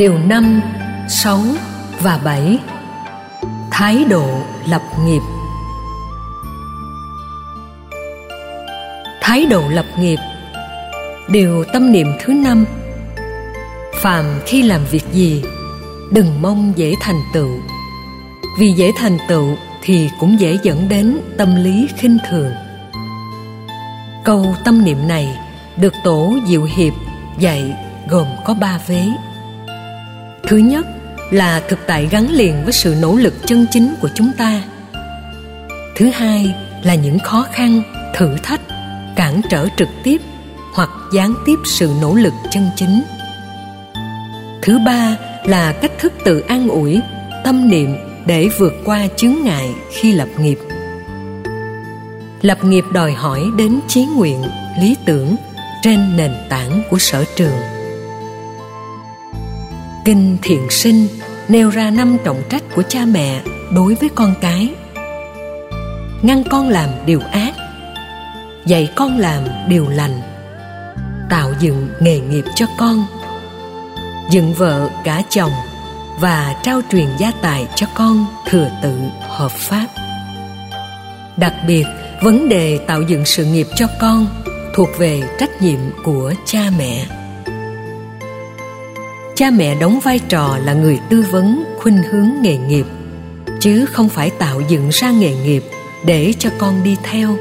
Điều 5, 6 và 7 Thái độ lập nghiệp. Thái độ lập nghiệp. Điều tâm niệm thứ năm. Phàm khi làm việc gì Đừng mong dễ thành tựu. Vì dễ thành tựu thì cũng dễ dẫn đến tâm lý khinh thường. Câu tâm niệm này được tổ Diệu Hiệp dạy gồm có ba vế thứ nhất là thực tại gắn liền với sự nỗ lực chân chính của chúng ta. Thứ hai là những khó khăn, thử thách, cản trở trực tiếp hoặc gián tiếp sự nỗ lực chân chính. Thứ ba là cách thức tự an ủi, tâm niệm để vượt qua chướng ngại khi lập nghiệp. Lập nghiệp đòi hỏi đến chí nguyện, lý tưởng trên nền tảng của sở trường kinh thiện sinh nêu ra năm trọng trách của cha mẹ đối với con cái. Ngăn con làm điều ác, dạy con làm điều lành, tạo dựng nghề nghiệp cho con, dựng vợ gả chồng và trao truyền gia tài cho con thừa tự hợp pháp. Đặc biệt, vấn đề tạo dựng sự nghiệp cho con thuộc về trách nhiệm của cha mẹ cha mẹ đóng vai trò là người tư vấn, khuynh hướng nghề nghiệp, chứ không phải tạo dựng ra nghề nghiệp để cho con đi theo.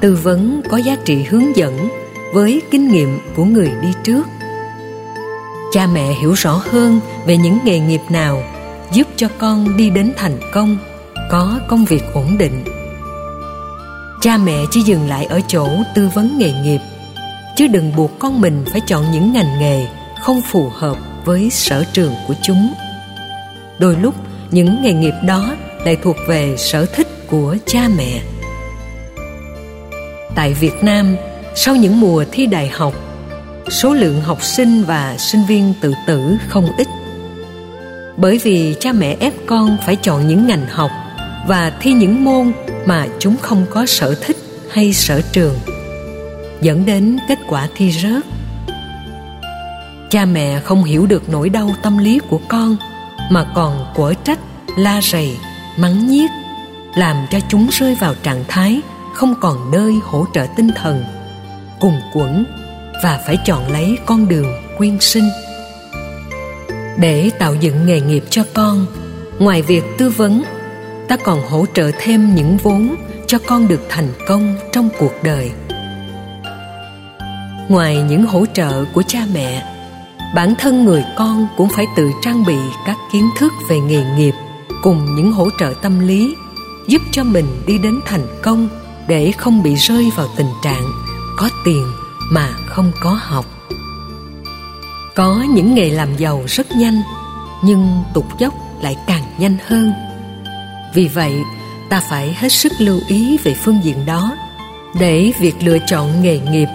Tư vấn có giá trị hướng dẫn với kinh nghiệm của người đi trước. Cha mẹ hiểu rõ hơn về những nghề nghiệp nào giúp cho con đi đến thành công, có công việc ổn định. Cha mẹ chỉ dừng lại ở chỗ tư vấn nghề nghiệp, chứ đừng buộc con mình phải chọn những ngành nghề không phù hợp với sở trường của chúng. Đôi lúc, những nghề nghiệp đó lại thuộc về sở thích của cha mẹ. Tại việt nam, sau những mùa thi đại học, số lượng học sinh và sinh viên tự tử không ít. Bởi vì cha mẹ ép con phải chọn những ngành học và thi những môn mà chúng không có sở thích hay sở trường, dẫn đến kết quả thi rớt cha mẹ không hiểu được nỗi đau tâm lý của con, mà còn quở trách, la rầy, mắng nhiếc, làm cho chúng rơi vào trạng thái không còn nơi hỗ trợ tinh thần cùng quẩn và phải chọn lấy con đường quyên sinh. Để tạo dựng nghề nghiệp cho con, ngoài việc tư vấn, ta còn hỗ trợ thêm những vốn cho con được thành công trong cuộc đời. Ngoài những hỗ trợ của cha mẹ bản thân người con cũng phải tự trang bị các kiến thức về nghề nghiệp cùng những hỗ trợ tâm lý, giúp cho mình đi đến thành công để không bị rơi vào tình trạng có tiền mà không có học. Có những nghề làm giàu rất nhanh, nhưng tụt dốc lại càng nhanh hơn. Vì vậy, ta phải hết sức lưu ý về phương diện đó để việc lựa chọn nghề nghiệp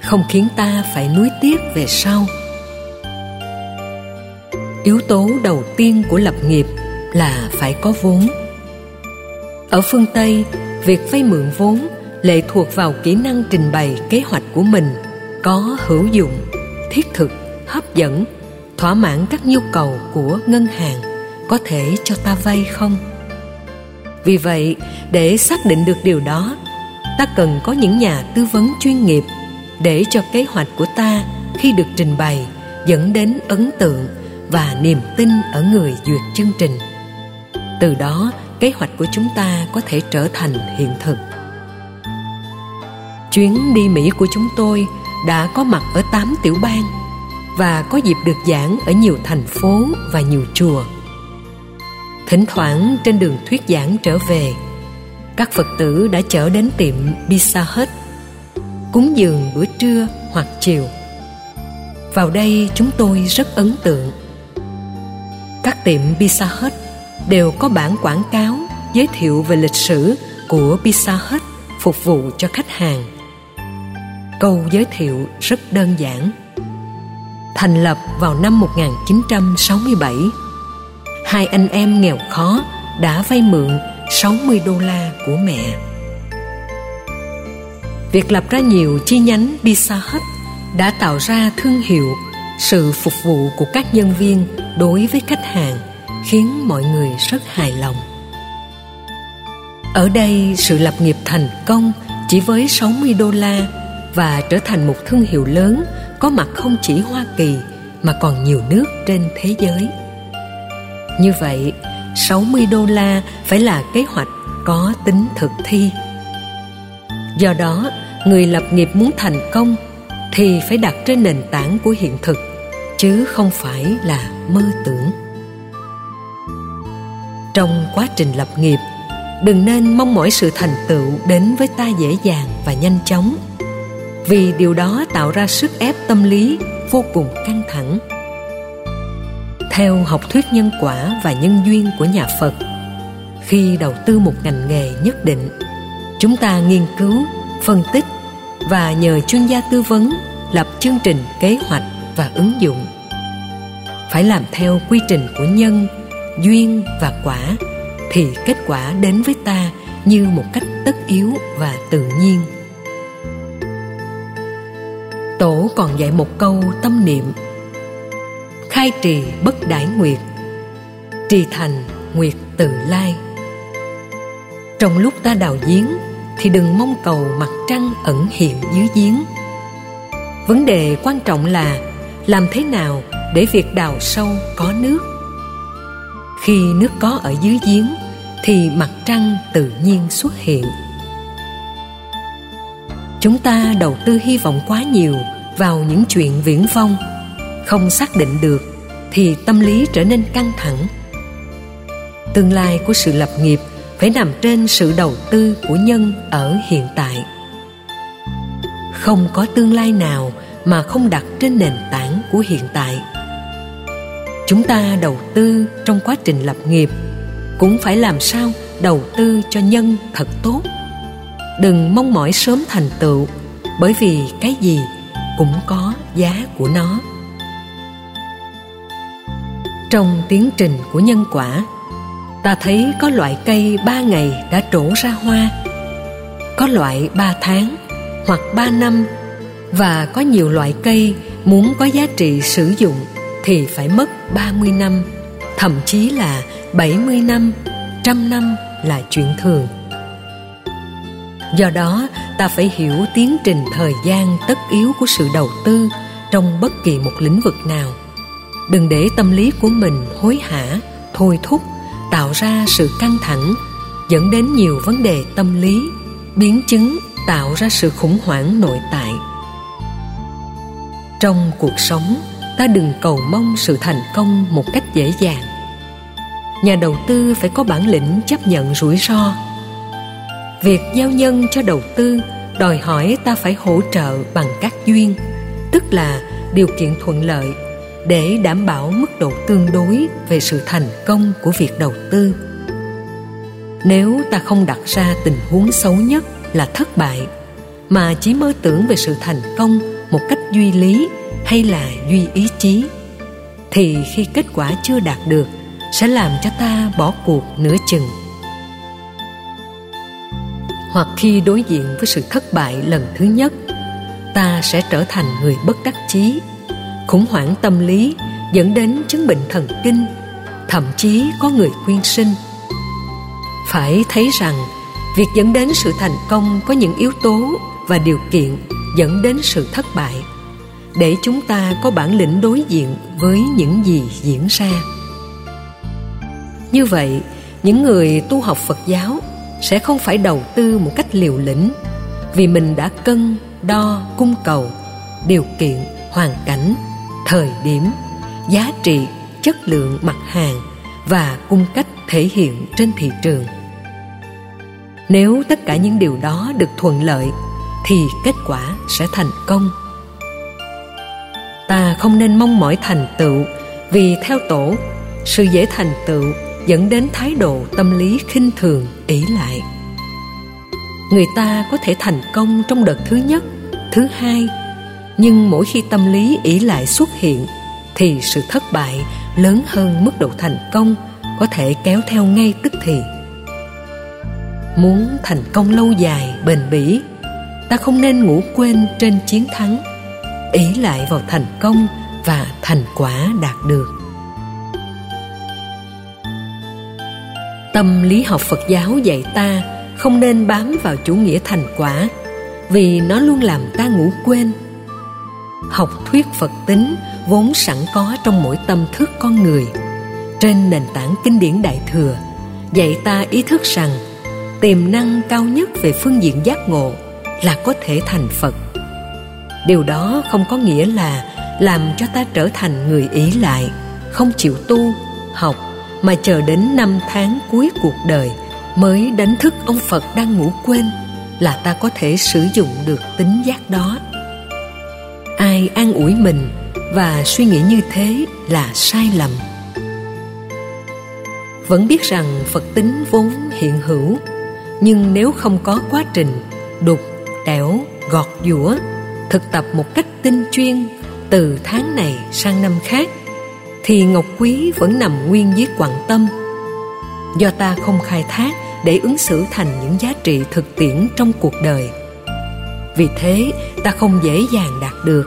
không khiến ta phải nuối tiếc về sau yếu tố đầu tiên của lập nghiệp là phải có vốn. Ở phương tây, việc vay mượn vốn lệ thuộc vào kỹ năng trình bày kế hoạch của mình, có hữu dụng, thiết thực, hấp dẫn, thỏa mãn các nhu cầu của ngân hàng có thể cho ta vay không? Vì vậy, để xác định được điều đó, ta cần có những nhà tư vấn chuyên nghiệp để cho kế hoạch của ta khi được trình bày dẫn đến ấn tượng và niềm tin ở người duyệt chương trình. Từ đó, kế hoạch của chúng ta có thể trở thành hiện thực. Chuyến đi mỹ của chúng tôi đã có mặt ở tám tiểu bang và có dịp được giảng ở nhiều thành phố và nhiều chùa. Thỉnh thoảng, trên đường thuyết giảng trở về, các phật tử đã chở đến tiệm pizza hut, cúng dường bữa trưa hoặc chiều. Vào đây, chúng tôi rất ấn tượng các tiệm pizza hut đều có bản quảng cáo giới thiệu về lịch sử của pizza hut phục vụ cho khách hàng câu giới thiệu rất đơn giản thành lập vào năm 1967 hai anh em nghèo khó đã vay mượn 60 đô la của mẹ. Việc lập ra nhiều chi nhánh Pizza Hut đã tạo ra thương hiệu, sự phục vụ của các nhân viên đối với khách hàng khiến mọi người rất hài lòng ở đây sự lập nghiệp thành công chỉ với 60 đô la và trở thành một thương hiệu lớn có mặt không chỉ Hoa Kỳ mà còn nhiều nước trên thế giới. Như vậy, 60 đô la phải là kế hoạch có tính thực thi. Do đó, người lập nghiệp muốn thành công thì phải đặt trên nền tảng của hiện thực chứ không phải là mơ tưởng. Trong quá trình lập nghiệp, đừng nên mong mỏi sự thành tựu đến với ta dễ dàng và nhanh chóng vì điều đó tạo ra sức ép tâm lý vô cùng căng thẳng theo học thuyết nhân quả và nhân duyên của nhà phật khi đầu tư một ngành nghề nhất định chúng ta nghiên cứu phân tích và nhờ chuyên gia tư vấn lập chương trình kế hoạch và ứng dụng. Phải làm theo quy trình của nhân, duyên và quả, thì kết quả đến với ta như một cách tất yếu và tự nhiên. Tổ còn dạy một câu tâm niệm, khai trì bất đãi nguyệt, trì thành nguyệt tự lai. Trong lúc ta đào giếng thì đừng mong cầu mặt trăng ẩn hiện dưới giếng. Vấn đề quan trọng là làm thế nào để việc đào sâu có nước? Khi nước có ở dưới giếng, thì mặt trăng tự nhiên xuất hiện. Chúng ta đầu tư hy vọng quá nhiều vào những chuyện viễn vông. Không xác định được thì tâm lý trở nên căng thẳng. Tương lai của sự lập nghiệp phải nằm trên sự đầu tư của nhân ở hiện tại. Không có tương lai nào mà không đặt trên nền tảng của hiện tại. Chúng ta đầu tư trong quá trình lập nghiệp, cũng phải làm sao đầu tư cho nhân thật tốt. Đừng mong mỏi sớm thành tựu, bởi vì cái gì cũng có giá của nó. Trong tiến trình của nhân quả, ta thấy có loại cây ba ngày đã trổ ra hoa, có loại ba tháng hoặc ba năm và có nhiều loại cây muốn có giá trị sử dụng thì phải mất 30 năm, thậm chí là 70 năm, trăm năm là chuyện thường. Do đó, ta phải hiểu tiến trình thời gian tất yếu của sự đầu tư trong bất kỳ một lĩnh vực nào. Đừng để tâm lý của mình hối hả, thôi thúc, tạo ra sự căng thẳng, dẫn đến nhiều vấn đề tâm lý, biến chứng tạo ra sự khủng hoảng nội tại. Trong cuộc sống, ta đừng cầu mong sự thành công một cách dễ dàng. Nhà đầu tư phải có bản lĩnh chấp nhận rủi ro. Việc giao nhân cho đầu tư đòi hỏi ta phải hỗ trợ bằng các duyên tức là điều kiện thuận lợi để đảm bảo mức độ tương đối về sự thành công của việc đầu tư. Nếu ta không đặt ra tình huống xấu nhất là thất bại mà chỉ mơ tưởng về sự thành công một cách duy lý hay là duy ý chí, thì khi kết quả chưa đạt được sẽ làm cho ta bỏ cuộc nửa chừng. Hoặc khi đối diện với sự thất bại lần thứ nhất, ta sẽ trở thành người bất đắc chí, khủng hoảng tâm lý dẫn đến chứng bệnh thần kinh, thậm chí có người quyên sinh. Phải thấy rằng, việc dẫn đến sự thành công có những yếu tố và điều kiện dẫn đến sự thất bại. Để chúng ta có bản lĩnh đối diện với những gì diễn ra. Như vậy, những người tu học phật giáo sẽ không phải đầu tư một cách liều lĩnh vì mình đã cân, đo, cung cầu, điều kiện, hoàn cảnh, thời điểm, giá trị, chất lượng mặt hàng và cung cách thể hiện trên thị trường. Nếu tất cả những điều đó được thuận lợi thì kết quả sẽ thành công. Ta không nên mong mỏi thành tựu, vì theo tổ, sự dễ thành tựu dẫn đến thái độ tâm lý khinh thường ỷ lại. Người ta có thể thành công trong đợt thứ nhất, thứ hai, nhưng mỗi khi tâm lý ỷ lại xuất hiện, thì sự thất bại lớn hơn mức độ thành công có thể kéo theo ngay tức thì. Muốn thành công lâu dài, bền bỉ ta không nên ngủ quên trên chiến thắng. Ý lại vào thành công và thành quả đạt được. Tâm lý học phật giáo dạy ta không nên bám vào chủ nghĩa thành quả, vì nó luôn làm ta ngủ quên. Học thuyết phật tính vốn sẵn có trong mỗi tâm thức con người. Trên nền tảng kinh điển đại thừa, dạy ta ý thức rằng tiềm năng cao nhất về phương diện giác ngộ là có thể thành phật. Điều đó không có nghĩa là làm cho ta trở thành người ý lại, không chịu tu, học, mà chờ đến năm tháng cuối cuộc đời mới đánh thức ông phật đang ngủ quên là ta có thể sử dụng được tính giác đó. Ai an ủi mình và suy nghĩ như thế là sai lầm. Vẫn biết rằng phật tính vốn hiện hữu, nhưng nếu không có quá trình đục đẽo gọt giũa thực tập một cách tinh chuyên từ tháng này sang năm khác, thì ngọc quý vẫn nằm nguyên dưới quặng tâm. Do ta không khai thác để ứng xử thành những giá trị thực tiễn trong cuộc đời. Vì thế, ta không dễ dàng đạt được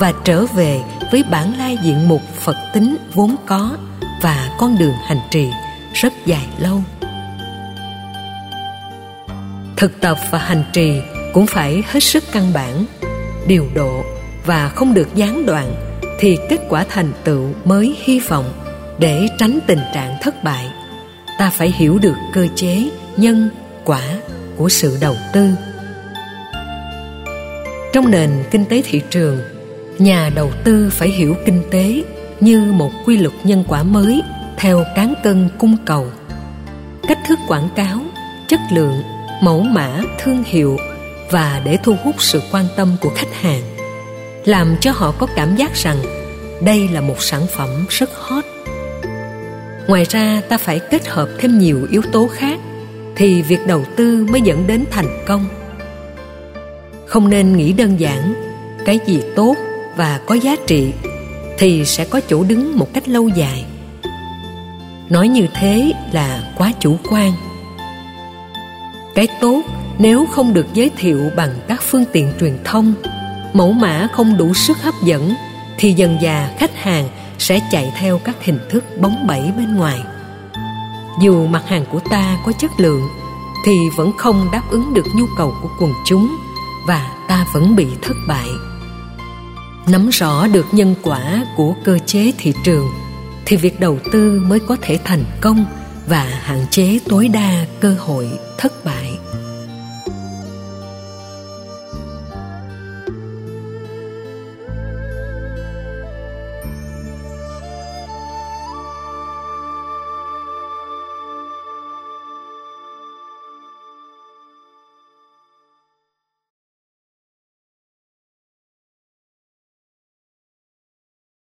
và trở về với bản lai diện mục phật tính vốn có và con đường hành trì rất dài lâu. Thực tập và hành trì cũng phải hết sức căn bản, điều độ và không được gián đoạn thì kết quả thành tựu mới hy vọng để tránh tình trạng thất bại. Ta phải hiểu được cơ chế, nhân, quả của sự đầu tư. Trong nền kinh tế thị trường, nhà đầu tư phải hiểu kinh tế như một quy luật nhân quả mới theo cán cân cung cầu. Cách thức quảng cáo, chất lượng, mẫu mã, thương hiệu và để thu hút sự quan tâm của khách hàng, làm cho họ có cảm giác rằng đây là một sản phẩm rất hot. Ngoài ra, ta phải kết hợp thêm nhiều yếu tố khác thì việc đầu tư mới dẫn đến thành công. Không nên nghĩ đơn giản, cái gì tốt và có giá trị thì sẽ có chỗ đứng một cách lâu dài. Nói như thế là quá chủ quan. Cái tốt nếu không được giới thiệu bằng các phương tiện truyền thông, mẫu mã không đủ sức hấp dẫn, thì dần già khách hàng sẽ chạy theo các hình thức bóng bẩy bên ngoài. Dù mặt hàng của ta có chất lượng, thì vẫn không đáp ứng được nhu cầu của quần chúng và ta vẫn bị thất bại. Nắm rõ được nhân quả của cơ chế thị trường, thì việc đầu tư mới có thể thành công và hạn chế tối đa cơ hội thất bại.